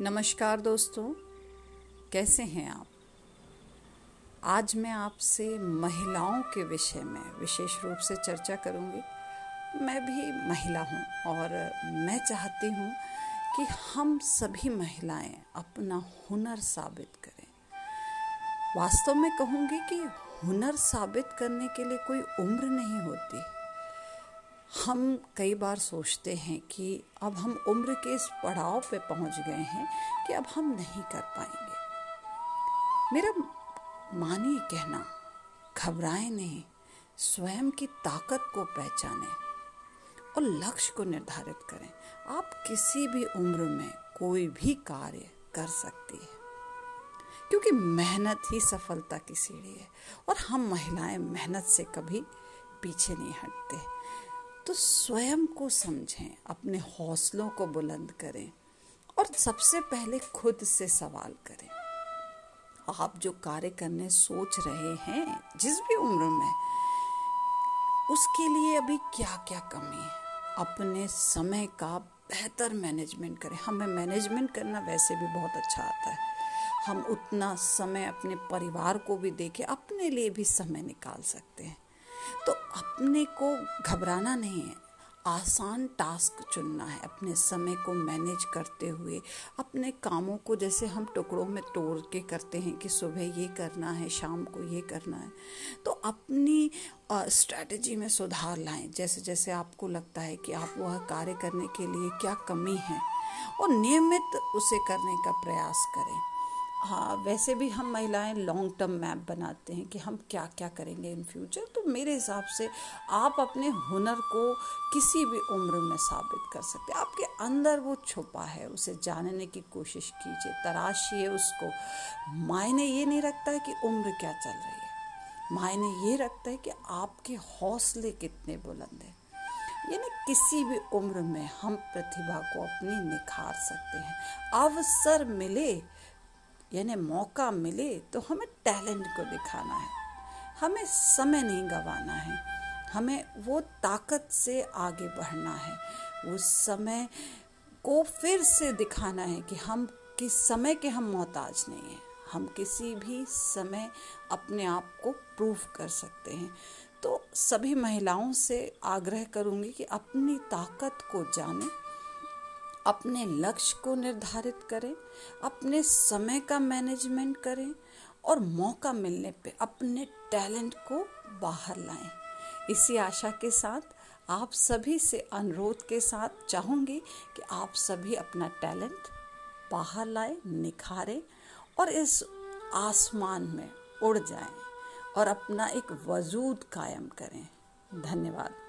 नमस्कार दोस्तों, कैसे हैं आप? आज मैं आपसे महिलाओं के विषय में विशेष रूप से चर्चा करूँगी। मैं भी महिला हूँ और मैं चाहती हूँ कि हम सभी महिलाएँ अपना हुनर साबित करें। वास्तव में कहूँगी कि हुनर साबित करने के लिए कोई उम्र नहीं होती। हम कई बार सोचते हैं कि अब हम उम्र के इस पड़ाव पे पहुँच गए हैं कि अब हम नहीं कर पाएँगे। मेरा मानिए कहना, घबराए नहीं, स्वयं की ताकत को पहचानें और लक्ष्य को निर्धारित करें। आप किसी भी उम्र में कोई भी कार्य कर सकती है, क्योंकि मेहनत ही सफलता की सीढ़ी है और हम महिलाएँ मेहनत से कभी पीछे नहीं हटते। तो स्वयं को समझें, अपने हौसलों को बुलंद करें और सबसे पहले खुद से सवाल करें। आप जो कार्य करने सोच रहे हैं, जिस भी उम्र में, उसके लिए अभी क्या क्या कमी है? अपने समय का बेहतर मैनेजमेंट करें। हमें मैनेजमेंट करना वैसे भी बहुत अच्छा आता है। हम उतना समय अपने परिवार को भी देके अपने लिए भी समय निकाल सकते हैं। तो अपने को घबराना नहीं है। आसान टास्क चुनना है अपने समय को मैनेज करते हुए। अपने कामों को जैसे हम टुकड़ों में तोड़ के करते हैं कि सुबह ये करना है, शाम को ये करना है। तो अपनी स्ट्रैटेजी में सुधार लाएँ। जैसे जैसे आपको लगता है कि आप वह कार्य करने के लिए क्या कमी है और नियमित उसे करने का प्रयास करें। हाँ वैसे भी हम महिलाएँ लॉन्ग टर्म मैप बनाते हैं कि हम क्या क्या करेंगे इन फ्यूचर तो मेरे हिसाब से आप अपने हुनर को किसी भी उम्र में साबित कर सकते हैं। आपके अंदर वो छुपा है, उसे जानने की कोशिश कीजिए, तराशिए उसको। मायने ये नहीं रखता है कि उम्र क्या चल रही है। मायने ये रखता है कि आपके हौसले कितने बुलंद हैं। यानी किसी भी उम्र में हम प्रतिभा को अपनी निखार सकते हैं। अवसर मिले यानी मौका मिले तो हमें टैलेंट को दिखाना है। हमें समय नहीं गंवाना है। हमें वो ताकत से आगे बढ़ना है। उस समय को फिर से दिखाना है कि हम किस समय के हम मोहताज नहीं हैं। हम किसी भी समय अपने आप को प्रूव कर सकते हैं। तो सभी महिलाओं से आग्रह करूँगी कि अपनी ताकत को जानें। अपने लक्ष्य को निर्धारित करें, अपने समय का मैनेजमेंट करें और मौका मिलने पे अपने टैलेंट को बाहर लाएँ। इसी आशा के साथ आप सभी से अनुरोध के साथ चाहूँगी कि आप सभी अपना टैलेंट बाहर लाए, निखारें और इस आसमान में उड़ जाएँ और अपना एक वजूद कायम करें। धन्यवाद।